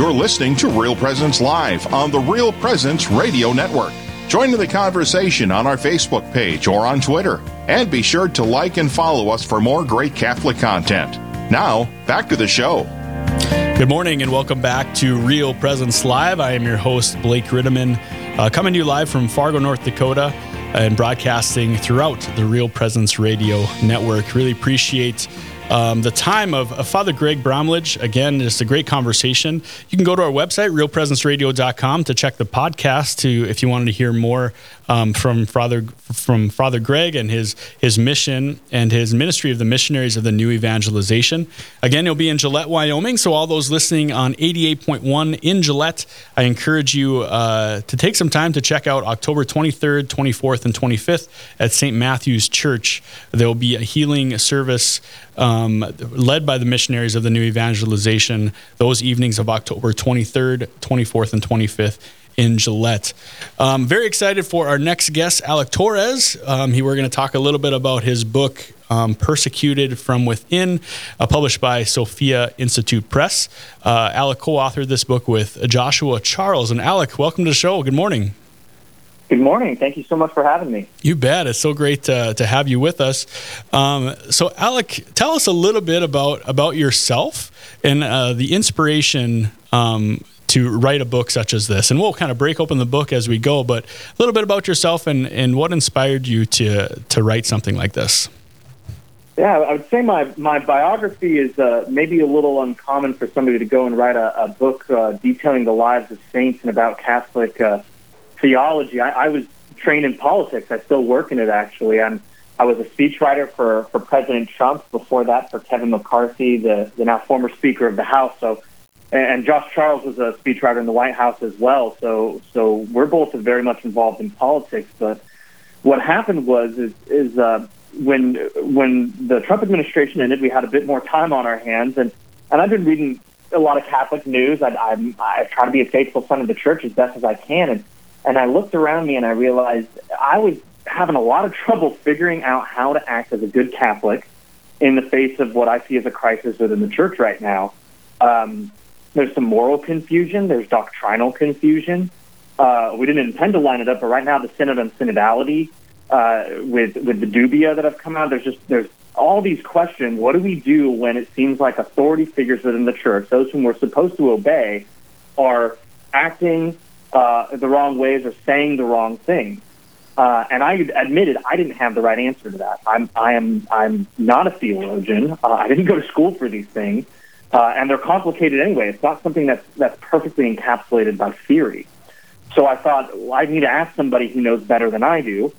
You're listening to Real Presence Live on the Real Presence Radio Network. Join in the conversation on our Facebook page or on Twitter. And be sure to like and follow us for more great Catholic content. Now, back to the show. Good morning and welcome back to Real Presence Live. I am your host, Blake Ritteman, uh, coming to you live from Fargo, North Dakota, and broadcasting throughout the Real Presence Radio Network. Really appreciate um, the time of, of, Father Greg Bramlage. Again, just a great conversation. You can go to our website, realpresenceradio.com, to check the podcast to if you wanted to hear more um, from Father from Father Greg and his his mission and his ministry of the missionaries of the new evangelization. Again, he'll be in Gillette, Wyoming. So all those listening on 88.1 in Gillette, I encourage you uh, to take some time to check out October 23rd, 24th, and 25th at St. Matthew's Church. There will be a healing service um, led by the missionaries of the new evangelization those evenings of October 23rd, 24th, and 25th in Gillette. Um, very excited for our next guest, Alec Torres. Um, he, we're going to talk a little bit about his book, um, Persecuted from Within, uh, published by Sophia Institute Press. Uh, Alec co authored this book with Joshua Charles. And Alec, welcome to the show. Good morning. Good morning. Thank you so much for having me. You bet. It's so great to, to have you with us. Um, so, Alec, tell us a little bit about about yourself and uh, the inspiration um, to write a book such as this. And we'll kind of break open the book as we go. But a little bit about yourself and, and what inspired you to to write something like this. Yeah, I would say my, my biography is uh, maybe a little uncommon for somebody to go and write a, a book uh, detailing the lives of saints and about Catholic uh, theology. I, I was trained in politics. I still work in it, actually. I'm, I was a speechwriter for, for President Trump. Before that, for Kevin McCarthy, the, the now former Speaker of the House. So, and Josh Charles was a speechwriter in the White House as well. So, so we're both very much involved in politics. But what happened was is, is uh, when when the Trump administration ended, we had a bit more time on our hands, and and I've been reading a lot of Catholic news. I, I'm I try to be a faithful son of the church as best as I can, and and I looked around me and I realized I was having a lot of trouble figuring out how to act as a good Catholic in the face of what I see as a crisis within the church right now. Um, there's some moral confusion. There's doctrinal confusion. Uh, we didn't intend to line it up, but right now the synod on synodality uh, with with the dubia that have come out, there's just there's all these questions. What do we do when it seems like authority figures within the church, those whom we're supposed to obey, are acting uh, the wrong ways or saying the wrong things. Uh, and I admitted I didn't have the right answer to that. I'm I am I'm not a theologian. Uh, I didn't go to school for these things, uh, and they're complicated anyway. It's not something that's that's perfectly encapsulated by theory. So I thought well, I need to ask somebody who knows better than I do.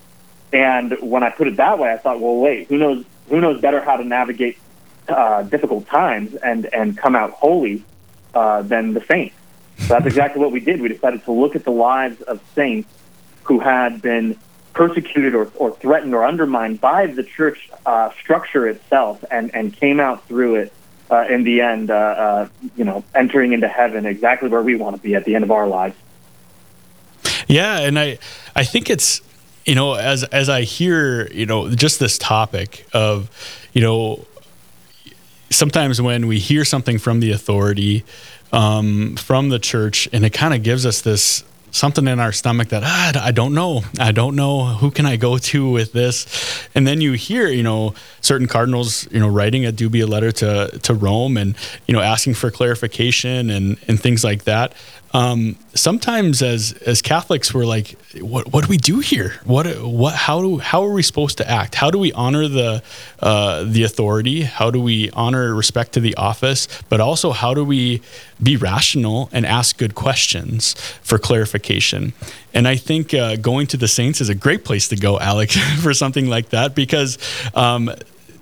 And when I put it that way, I thought, well, wait, who knows who knows better how to navigate uh, difficult times and and come out holy uh, than the saints. So that's exactly what we did. We decided to look at the lives of saints who had been persecuted or, or threatened or undermined by the church uh, structure itself and, and came out through it uh, in the end, uh, uh you know, entering into heaven exactly where we want to be at the end of our lives. Yeah, and I, I think it's, you know, as as I hear, you know, just this topic of, you know, sometimes when we hear something from the authority, um, from the church, and it kind of gives us this something in our stomach that ah, I don't know. I don't know who can I go to with this. And then you hear, you know, certain cardinals, you know, writing a dubia letter to to Rome and you know asking for clarification and and things like that um, sometimes as as Catholics we're like, what what do we do here? What what how do how are we supposed to act? How do we honor the uh, the authority? How do we honor respect to the office? But also how do we be rational and ask good questions for clarification? And I think uh, going to the saints is a great place to go, Alec, for something like that because. Um,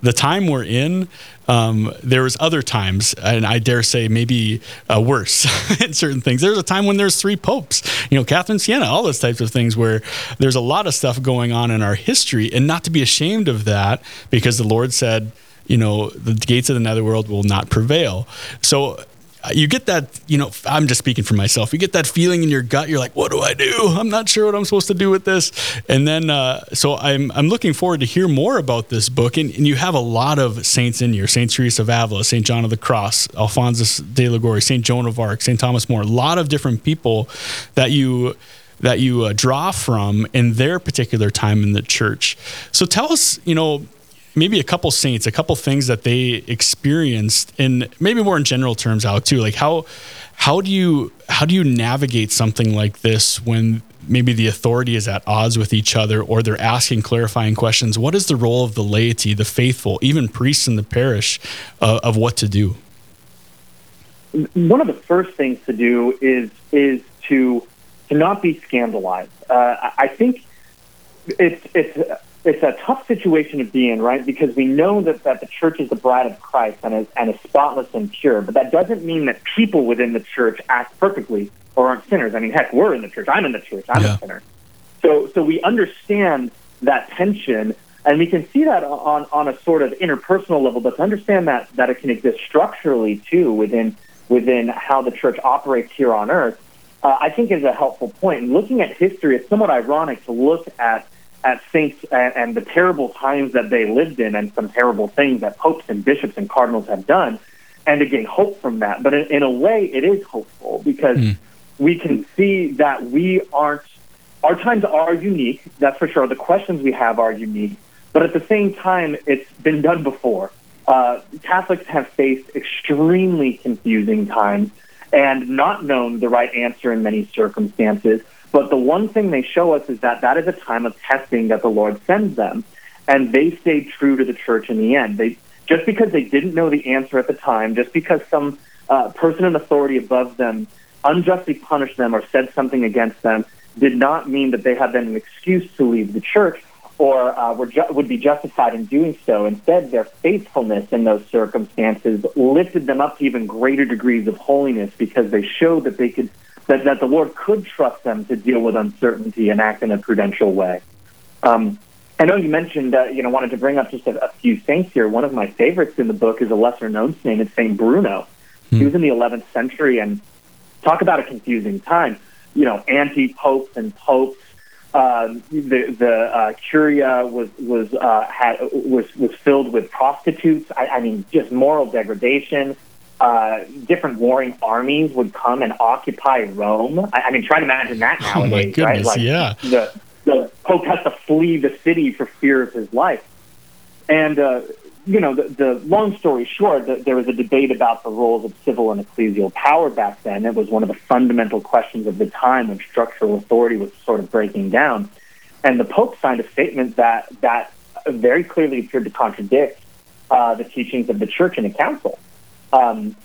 the time we're in, um, there was other times, and I dare say maybe uh, worse in certain things. There's a time when there's three popes, you know, Catherine Siena, all those types of things where there's a lot of stuff going on in our history, and not to be ashamed of that because the Lord said, you know, the gates of the netherworld will not prevail. So you get that, you know, I'm just speaking for myself. You get that feeling in your gut. You're like, what do I do? I'm not sure what I'm supposed to do with this. And then, uh, so I'm, I'm looking forward to hear more about this book. And, and you have a lot of saints in here St. Teresa of Avila, St. John of the Cross, Alphonsus de Liguori, St. Joan of Arc, St. Thomas More, a lot of different people that you that you uh, draw from in their particular time in the church. So tell us, you know, maybe a couple saints, a couple things that they experienced, and maybe more in general terms, Alec too. Like how how do you how do you navigate something like this when maybe the authority is at odds with each other or they're asking clarifying questions? What is the role of the laity, the faithful, even priests in the parish, uh, of what to do? One of the first things to do is is to to not be scandalized. Uh, I think it's it's it's a tough situation to be in, right? Because we know that, that the church is the bride of Christ and is, and is spotless and pure, but that doesn't mean that people within the church act perfectly or aren't sinners. I mean, heck, we're in the church. I'm in the church. I'm yeah. a sinner. So, so we understand that tension, and we can see that on, on a sort of interpersonal level, but to understand that, that it can exist structurally too within, within how the church operates here on earth, uh, I think is a helpful point. And looking at history, it's somewhat ironic to look at at saints and, and the terrible times that they lived in and some terrible things that popes and bishops and cardinals have done and to gain hope from that. But in, in a way, it is hopeful because mm. we can see that we aren't, our times are unique, that's for sure. The questions we have are unique. But at the same time, it's been done before. Uh, Catholics have faced extremely confusing times and not known the right answer in many circumstances. But the one thing they show us is that that is a time of testing that the Lord sends them. And they stayed true to the church in the end. They just because they didn't know the answer at the time, just because some uh, person in authority above them unjustly punished them or said something against them, did not mean that they had then an excuse to leave the church or uh, were ju- would be justified in doing so. Instead, their faithfulness in those circumstances lifted them up to even greater degrees of holiness because they showed that they could that, that the Lord could trust them to deal with uncertainty and act in a prudential way. Um, I know you mentioned, uh, you know, wanted to bring up just a, a, few saints here. One of my favorites in the book is a lesser known saint. It's Saint Bruno. Hmm. He was in the 11th century, and talk about a confusing time. You know, anti popes and popes. Uh, the the uh, curia was was uh, had was was filled with prostitutes. I, I mean, just moral degradation uh, different warring armies would come and occupy Rome. I, I mean, try to imagine that nowadays, oh my goodness, right? Like yeah. The, the Pope has to flee the city for fear of his life. And, uh, you know, the, the long story short, the, there was a debate about the roles of civil and ecclesial power back then. It was one of the fundamental questions of the time when structural authority was sort of breaking down. And the Pope signed a statement that, that very clearly appeared to contradict uh, the teachings of the church and the council. Um,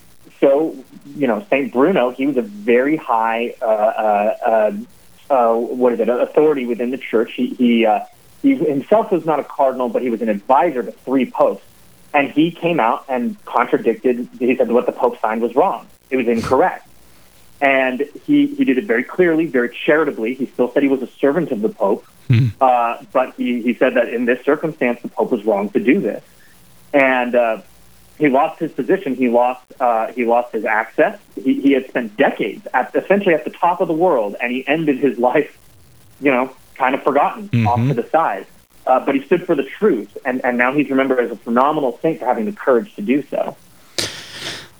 so, you know, St. Bruno, he was a very high, uh, uh, uh, uh, what is it, authority within the church. He, he, uh, he himself was not a cardinal, but he was an advisor to three popes. And he came out and contradicted, he said what the Pope signed was wrong. It was incorrect. And he, he did it very clearly, very charitably. He still said he was a servant of the Pope, mm. uh, but he, he said that in this circumstance, the Pope was wrong to do this. And uh, he lost his position. He lost uh, he lost his access. He, he had spent decades at essentially at the top of the world, and he ended his life, you know, kind of forgotten mm-hmm. off to the side. Uh, but he stood for the truth, and, and now he's remembered as a phenomenal saint for having the courage to do so.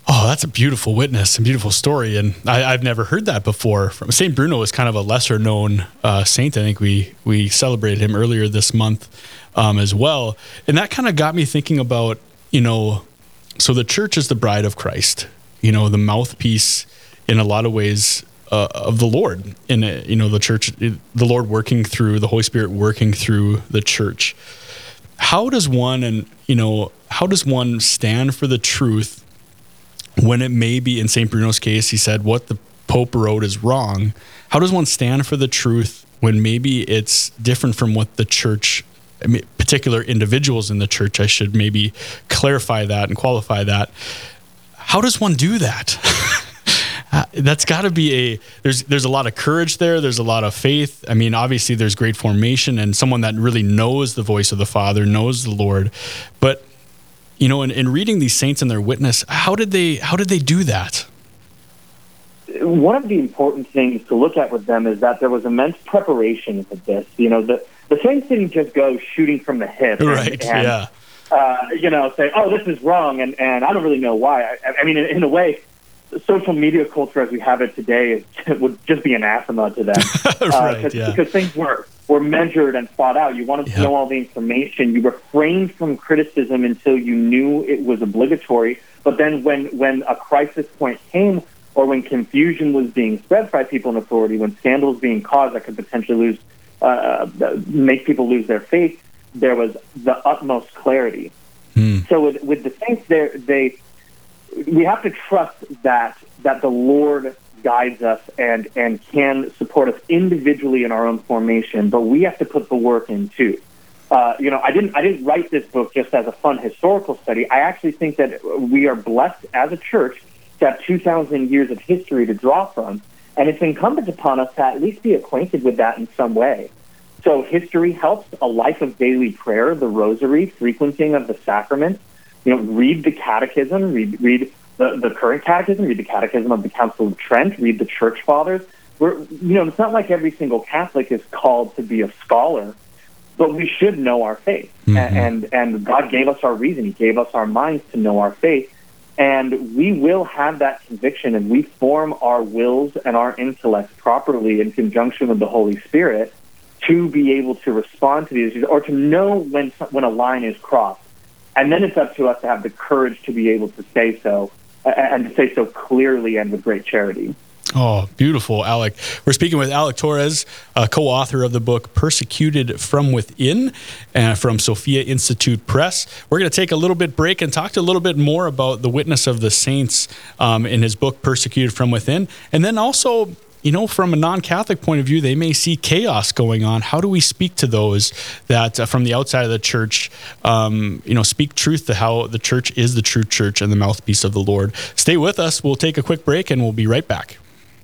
Oh, that's a beautiful witness and beautiful story, and I, have never heard that before. From Saint Bruno is kind of a lesser known uh, saint. I think we we celebrated him earlier this month um, as well, and that kind of got me thinking about you know so the church is the bride of Christ, you know, the mouthpiece in a lot of ways uh, of the Lord. In you know, the church, the Lord working through the Holy Spirit working through the church. How does one, and you know, how does one stand for the truth when it may be in Saint Bruno's case? He said what the Pope wrote is wrong. How does one stand for the truth when maybe it's different from what the church particular individuals in the church. I should maybe clarify that and qualify that. How does one do that? Uh, that's got to be a there's there's a lot of courage there there's a lot of faith i mean obviously there's great formation and someone that really knows the voice of the father knows the lord but you know in, in reading these saints and their witness how did they how did they do that one of the important things to look at with them is that there was immense preparation for this. You know, the the Saints didn't just go shooting from the hip, right? And, yeah. Uh, you know, say, "Oh, this is wrong," and and I don't really know why. I, I mean, in, in, a way, social media culture as we have it today is, would just be anathema to them, right? Uh, yeah. Because things were were measured and thought out. You wanted to know all the information. You refrained from criticism until you knew it was obligatory. But then, when when a crisis point came, or when confusion was being spread by people in authority, when scandals being caused that could potentially lose uh, make people lose their faith, there was the utmost clarity. Hmm. So with, with the saints, there they we have to trust that that the Lord guides us and and can support us individually in our own formation, but we have to put the work in too. Uh, you know, I didn't I didn't write this book just as a fun historical study. I actually think that we are blessed as a church have 2,000 years of history to draw from, and it's incumbent upon us to at least be acquainted with that in some way. So history helps a life of daily prayer, the rosary, frequenting of the sacrament. You know, read the catechism, read read the, the current catechism, read the catechism of the Council of Trent, read the church fathers. We're, you know, it's not like every single Catholic is called to be a scholar, but we should know our faith. Mm-hmm. And, and God gave us our reason. He gave us our minds to know our faith. And we will have that conviction and we form our wills and our intellect properly in conjunction with the Holy Spirit to be able to respond to these issues or to know when, when a line is crossed. And then it's up to us to have the courage to be able to say so and to say so clearly and with great charity. Oh, beautiful, Alec. We're speaking with Alec Torres, a co author of the book Persecuted from Within uh, from Sophia Institute Press. We're going to take a little bit break and talk a little bit more about the witness of the saints um, in his book Persecuted from Within. And then also you know, from a non Catholic point of view, they may see chaos going on. How do we speak to those that uh, from the outside of the church, um, you know, speak truth to how the church is the true church and the mouthpiece of the Lord? Stay with us. We'll take a quick break and we'll be right back.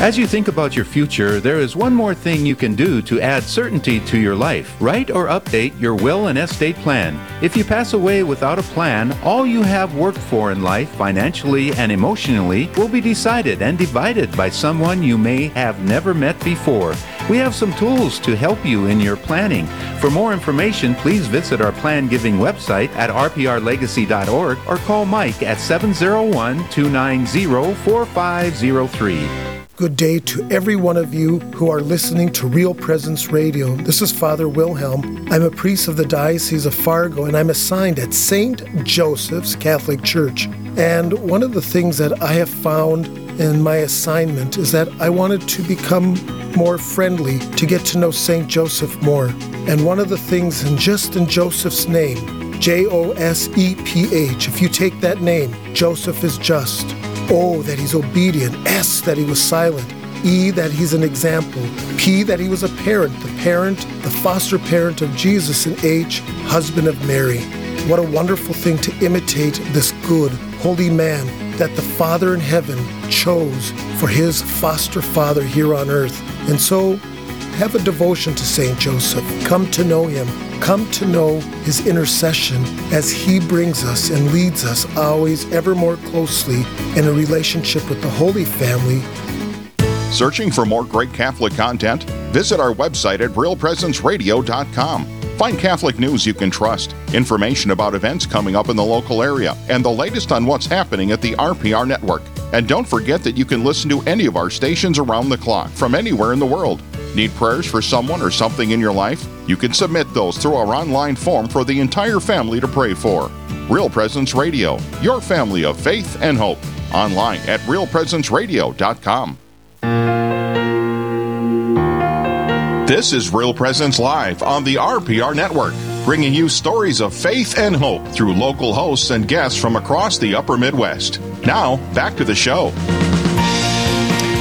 As you think about your future, there is one more thing you can do to add certainty to your life. Write or update your will and estate plan. If you pass away without a plan, all you have worked for in life, financially and emotionally, will be decided and divided by someone you may have never met before. We have some tools to help you in your planning. For more information, please visit our plan giving website at rprlegacy.org or call Mike at 701 290 4503. Good day to every one of you who are listening to Real Presence Radio. This is Father Wilhelm. I'm a priest of the Diocese of Fargo and I'm assigned at St. Joseph's Catholic Church. And one of the things that I have found in my assignment is that I wanted to become more friendly, to get to know St. Joseph more. And one of the things, in just in Joseph's name, J O S E P H, if you take that name, Joseph is just. O, that he's obedient. S, that he was silent. E, that he's an example. P, that he was a parent, the parent, the foster parent of Jesus. And H, husband of Mary. What a wonderful thing to imitate this good, holy man that the Father in heaven chose for his foster father here on earth. And so, have a devotion to St. Joseph. Come to know him come to know his intercession as he brings us and leads us always ever more closely in a relationship with the Holy Family. Searching for more great Catholic content? Visit our website at realpresenceradio.com. Find Catholic news you can trust, information about events coming up in the local area, and the latest on what's happening at the RPR network. And don't forget that you can listen to any of our stations around the clock from anywhere in the world. Need prayers for someone or something in your life? You can submit those through our online form for the entire family to pray for. Real Presence Radio, your family of faith and hope. Online at realpresenceradio.com. This is Real Presence Live on the RPR Network, bringing you stories of faith and hope through local hosts and guests from across the upper Midwest. Now, back to the show.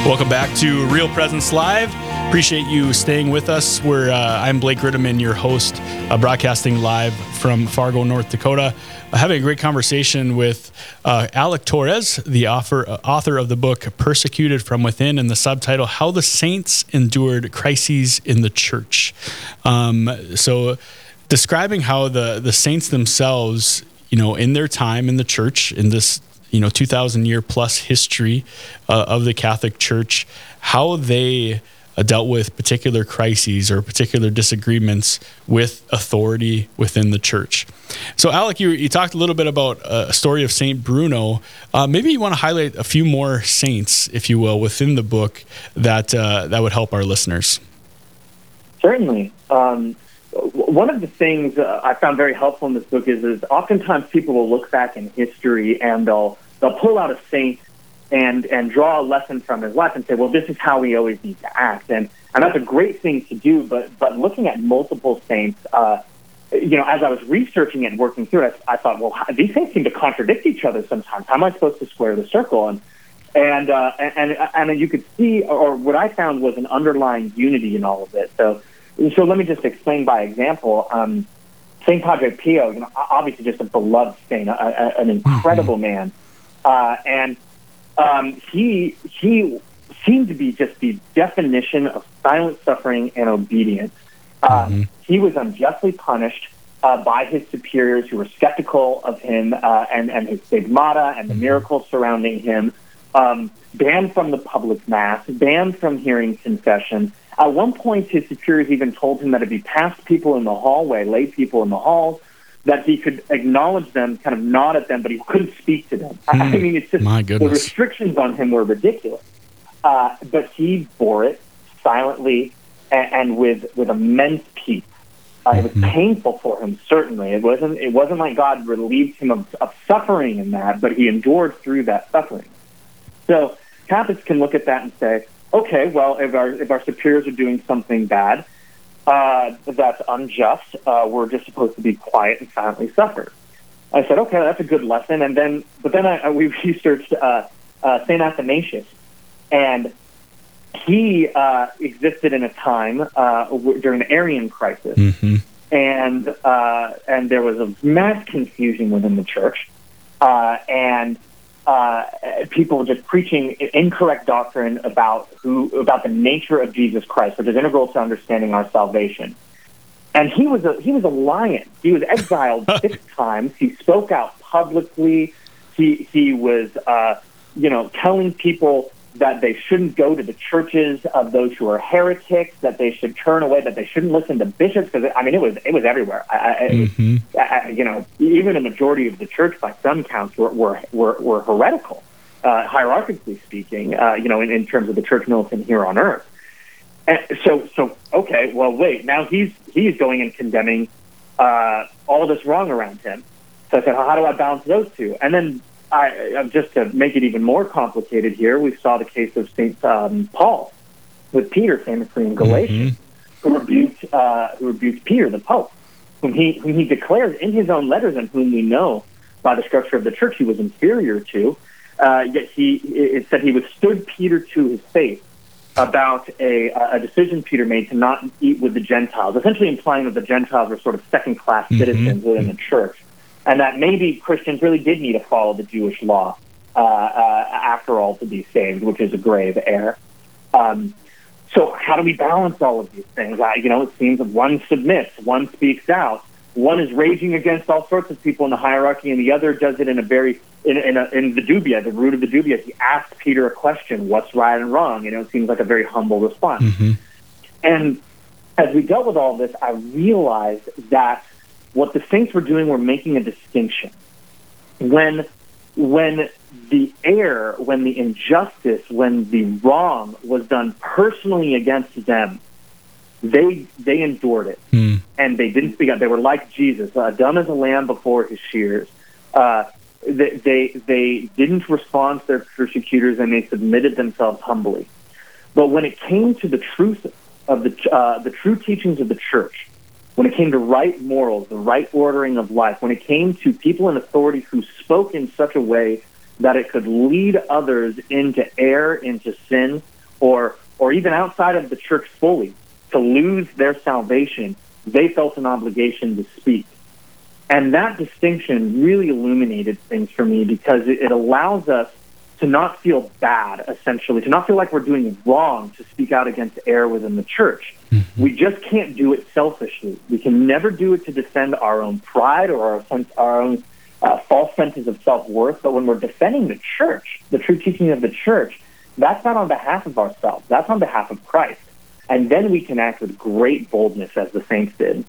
Welcome back to Real Presence Live. Appreciate you staying with us. We're, uh, I'm Blake Ritteman, your host, uh, broadcasting live from Fargo, North Dakota. Having a great conversation with uh, Alec Torres, the author, uh, author of the book Persecuted from Within, and the subtitle How the Saints Endured Crises in the Church. Um, so, describing how the, the saints themselves, you know, in their time in the church, in this you know 2000 year plus history uh, of the catholic church how they uh, dealt with particular crises or particular disagreements with authority within the church. So, Alec, you, you talked a little bit about a story of Saint Bruno. Uh, maybe you want to highlight a few more saints, if you will, within the book that uh, that would help our listeners. Certainly. Um, one of the things uh, I found very helpful in this book is, is oftentimes people will look back in history and they'll they'll pull out a saint and and draw a lesson from his life and say, well, this is how we always need to act, and and that's a great thing to do. But but looking at multiple saints, uh, you know, as I was researching it and working through it, I, I thought, well, these things seem to contradict each other sometimes. How am I supposed to square the circle? And and uh, and and you could see, or what I found was an underlying unity in all of it. So so let me just explain by example. Um, Saint Padre Pio, you know, obviously just a beloved saint, a, a, an incredible mm-hmm. man, uh, and um, he he seemed to be just the definition of silent suffering and obedience. Uh, mm-hmm. He was unjustly punished uh, by his superiors who were skeptical of him uh, and, and his stigmata and the mm-hmm. miracles surrounding him, um, banned from the public mass, banned from hearing confession. At one point, his superiors even told him that if he passed people in the hallway, lay people in the halls, that he could acknowledge them, kind of nod at them, but he couldn't speak to them. Mm, I hmm. mean, it's just my the restrictions on him were ridiculous. Uh, but he bore it silently and, and with with immense peace. Uh, it was mm-hmm. painful for him, certainly. It wasn't. It wasn't like God relieved him of, of suffering in that, but he endured through that suffering. So Catholics can look at that and say, okay, well, if our if our superiors are doing something bad, uh, that's unjust. Uh, we're just supposed to be quiet and silently suffer. I said, okay, that's a good lesson. And then, but then I, we researched uh, uh, Saint Athanasius, and he uh, existed in a time uh, w- during the Arian crisis, mm-hmm. and uh, and there was a mass confusion within the church, uh, and uh, people just preaching incorrect doctrine about who about the nature of Jesus Christ, which is integral to understanding our salvation. And he was a he was a lion. He was exiled six times. He spoke out publicly. He he was uh, you know telling people that they shouldn't go to the churches of those who are heretics, that they should turn away, that they shouldn't listen to bishops. Because I mean, it was it was everywhere. I, mm-hmm. I, you know, even a majority of the church, by some counts, were were were, were heretical, uh, hierarchically speaking. Uh, you know, in, in terms of the church militant here on earth. And so, so okay, well, wait. Now he's he's going and condemning uh, all this wrong around him. So I said, how do I balance those two? And then I, uh, just to make it even more complicated here, we saw the case of St. Um, Paul with Peter, famously in Galatians, mm-hmm. who rebuked uh, who rebuked Peter, the Pope, whom he whom he declares in his own letters, and whom we know by the structure of the church he was inferior to. Uh, yet he it said he withstood Peter to his face about a, a decision Peter made to not eat with the Gentiles, essentially implying that the Gentiles were sort of second class mm-hmm. citizens within the church and that maybe Christians really did need to follow the Jewish law uh, uh, after all to be saved, which is a grave error. Um, so how do we balance all of these things? I, you know, it seems that one submits, one speaks out, one is raging against all sorts of people in the hierarchy, and the other does it in a very in, in, a, in the dubia, the root of the dubia. He asks Peter a question: "What's right and wrong?" You know, it seems like a very humble response. Mm-hmm. And as we dealt with all this, I realized that what the Saints were doing were making a distinction. When when the error, when the injustice, when the wrong was done personally against them, they they endured it mm. and they didn't speak up. They were like Jesus, uh, dumb as a lamb before his shears. Uh, they, they they didn't respond to their persecutors and they submitted themselves humbly. But when it came to the truth of the uh, the true teachings of the church, when it came to right morals, the right ordering of life, when it came to people in authority who spoke in such a way that it could lead others into error, into sin, or or even outside of the church fully to lose their salvation, they felt an obligation to speak. And that distinction really illuminated things for me because it, it allows us to not feel bad, essentially, to not feel like we're doing wrong to speak out against error within the church. Mm-hmm. We just can't do it selfishly. We can never do it to defend our own pride or our, sense, our own uh, false senses of self worth. But when we're defending the church, the true teaching of the church, that's not on behalf of ourselves, that's on behalf of Christ. And then we can act with great boldness as the saints did.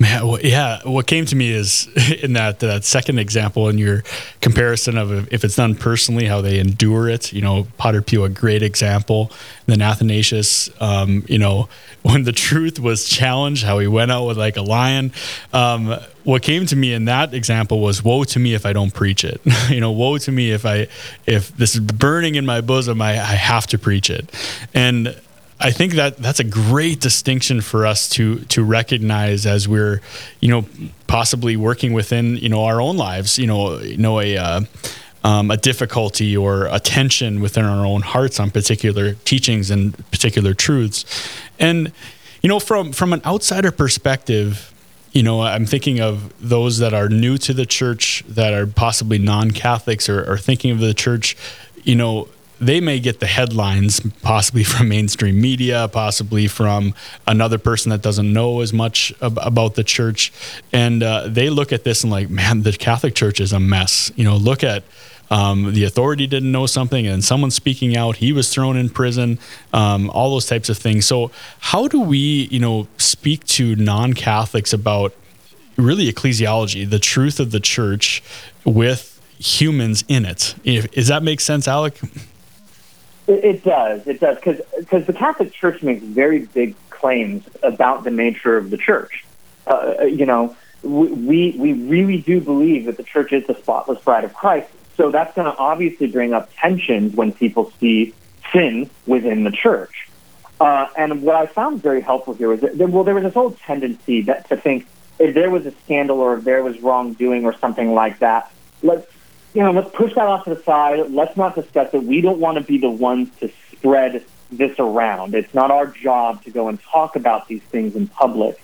Man, well, yeah. What came to me is in that that second example in your comparison of if it's done personally, how they endure it. You know, Padre Pio, a great example. then Athanasius, um, you know, when the truth was challenged, how he went out with like a lion. Um, what came to me in that example was woe to me if I don't preach it. you know, woe to me if I if this is burning in my bosom, I, I have to preach it. And I think that that's a great distinction for us to to recognize as we're, you know, possibly working within you know our own lives. You know, you know a. Uh, um, a difficulty or a tension within our own hearts on particular teachings and particular truths, and you know, from from an outsider perspective, you know, I'm thinking of those that are new to the church, that are possibly non-Catholics, or, or thinking of the church, you know, they may get the headlines possibly from mainstream media, possibly from another person that doesn't know as much ab- about the church, and uh, they look at this and like, man, the Catholic Church is a mess. You know, look at. Um, the authority didn't know something, and someone speaking out, he was thrown in prison. Um, all those types of things. So, how do we, you know, speak to non-Catholics about really ecclesiology, the truth of the church, with humans in it? If, does that make sense, Alec? It, it does. It does because the Catholic Church makes very big claims about the nature of the church. Uh, you know, we we really do believe that the church is the spotless bride of Christ. So that's going to obviously bring up tensions when people see sin within the church. Uh, and what I found very helpful here was that there, well, there was this old tendency that to think if there was a scandal or if there was wrongdoing or something like that, let's you know, let's push that off to the side. Let's not discuss it. We don't want to be the ones to spread this around. It's not our job to go and talk about these things in public.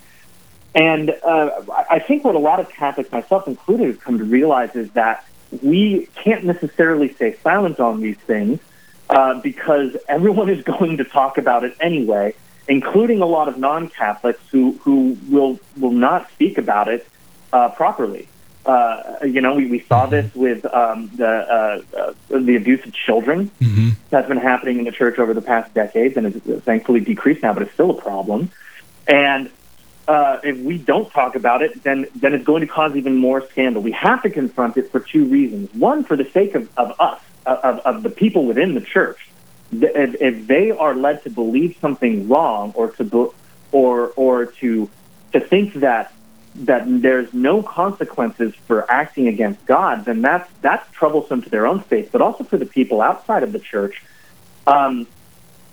And uh, I think what a lot of Catholics, myself included, have come to realize is that we can't necessarily stay silent on these things uh, because everyone is going to talk about it anyway, including a lot of non-Catholics who who will will not speak about it uh, properly. Uh, you know, we, we saw this with um, the uh, uh, the abuse of children mm-hmm. that's been happening in the church over the past decades, and it's thankfully decreased now, but it's still a problem. And uh, if we don't talk about it, then then it's going to cause even more scandal. We have to confront it for two reasons. One, for the sake of, of us, of, of the people within the church. If, if they are led to believe something wrong, or to or or to to think that that there's no consequences for acting against God, then that's that's troublesome to their own faith, but also for the people outside of the church. Um,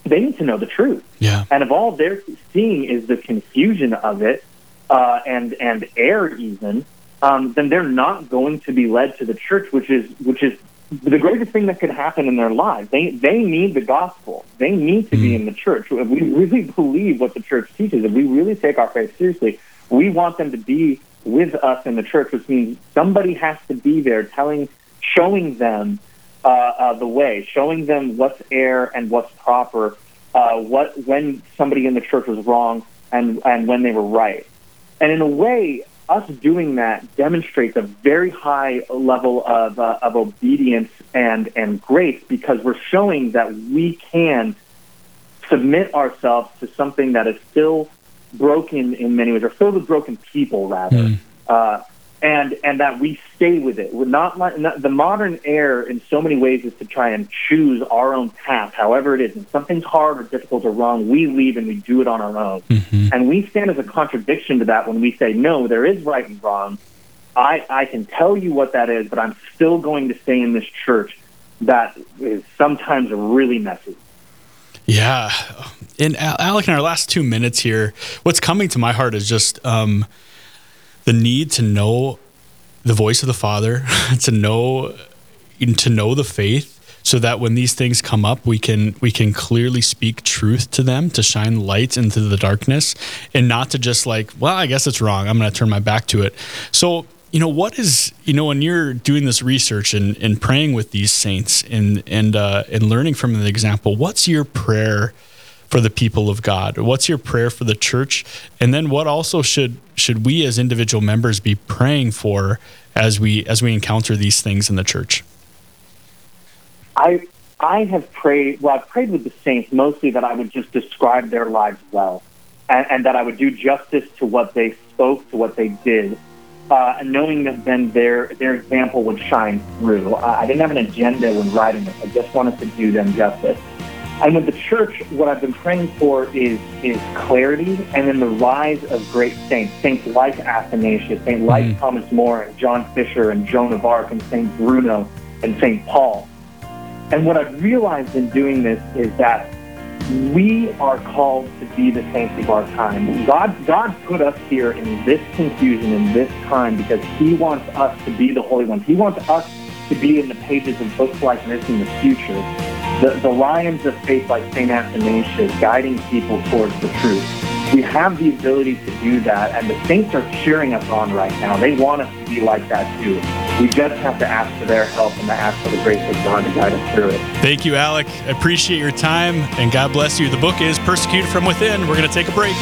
they need to know the truth. Yeah. And if all they're seeing is the confusion of it uh, and and error, even, um, then they're not going to be led to the church, which is which is the greatest thing that could happen in their lives. They they need the gospel. They need to mm. be in the church. If we really believe what the church teaches, if we really take our faith seriously, we want them to be with us in the church, which means somebody has to be there telling, showing them uh, uh, the way, showing them what's air and what's proper, uh, what when somebody in the church was wrong and and when they were right. And in a way, us doing that demonstrates a very high level of uh, of obedience and and grace because we're showing that we can submit ourselves to something that is still broken in many ways, or filled with broken people, rather. Mm. Uh, and and that we stay with it. We're not, not the modern air in so many ways is to try and choose our own path, however it is. And something's hard or difficult or wrong, we leave and we do it on our own. Mm-hmm. And we stand as a contradiction to that when we say, no, there is right and wrong. I, I can tell you what that is, but I'm still going to stay in this church that is sometimes really messy. Yeah. In Alec, in our last two minutes here, what's coming to my heart is just um, the need to know the voice of the Father, to know to know the faith, so that when these things come up, we can we can clearly speak truth to them, to shine light into the darkness, and not to just like, well, I guess it's wrong. I'm going to turn my back to it. So you know what is you know when you're doing this research and, and praying with these saints and and uh, and learning from the example what's your prayer for the people of god? What's your prayer for the church? And then what also should should we as individual members be praying for as we as we encounter these things in the church? I i have prayed well i've prayed with the saints mostly that i would just describe their lives well and, and that i would do justice to what they spoke to what they did uh, knowing that then their their example would shine through. Uh, I didn't have an agenda when writing it. I just wanted to do them justice. And with the church, what I've been praying for is is clarity, and then the rise of great saints, saints like Athanasius, saints like mm. Thomas More, and John Fisher, and Joan of Arc, and Saint Bruno, and Saint Paul. And what I've realized in doing this is that we are called to be the saints of our time. God, God put us here in this confusion in this time because He wants us to be the holy ones. He wants us to be in the pages of books like this in the future. The, the lions of faith like St. Athanasius guiding people towards the truth. We have the ability to do that, and the saints are cheering us on right now. They want us to be like that too. We just have to ask for their help and to ask for the grace of God to guide us through it. Thank you, Alec. I appreciate your time, and God bless you. The book is Persecuted from Within. We're going to take a break.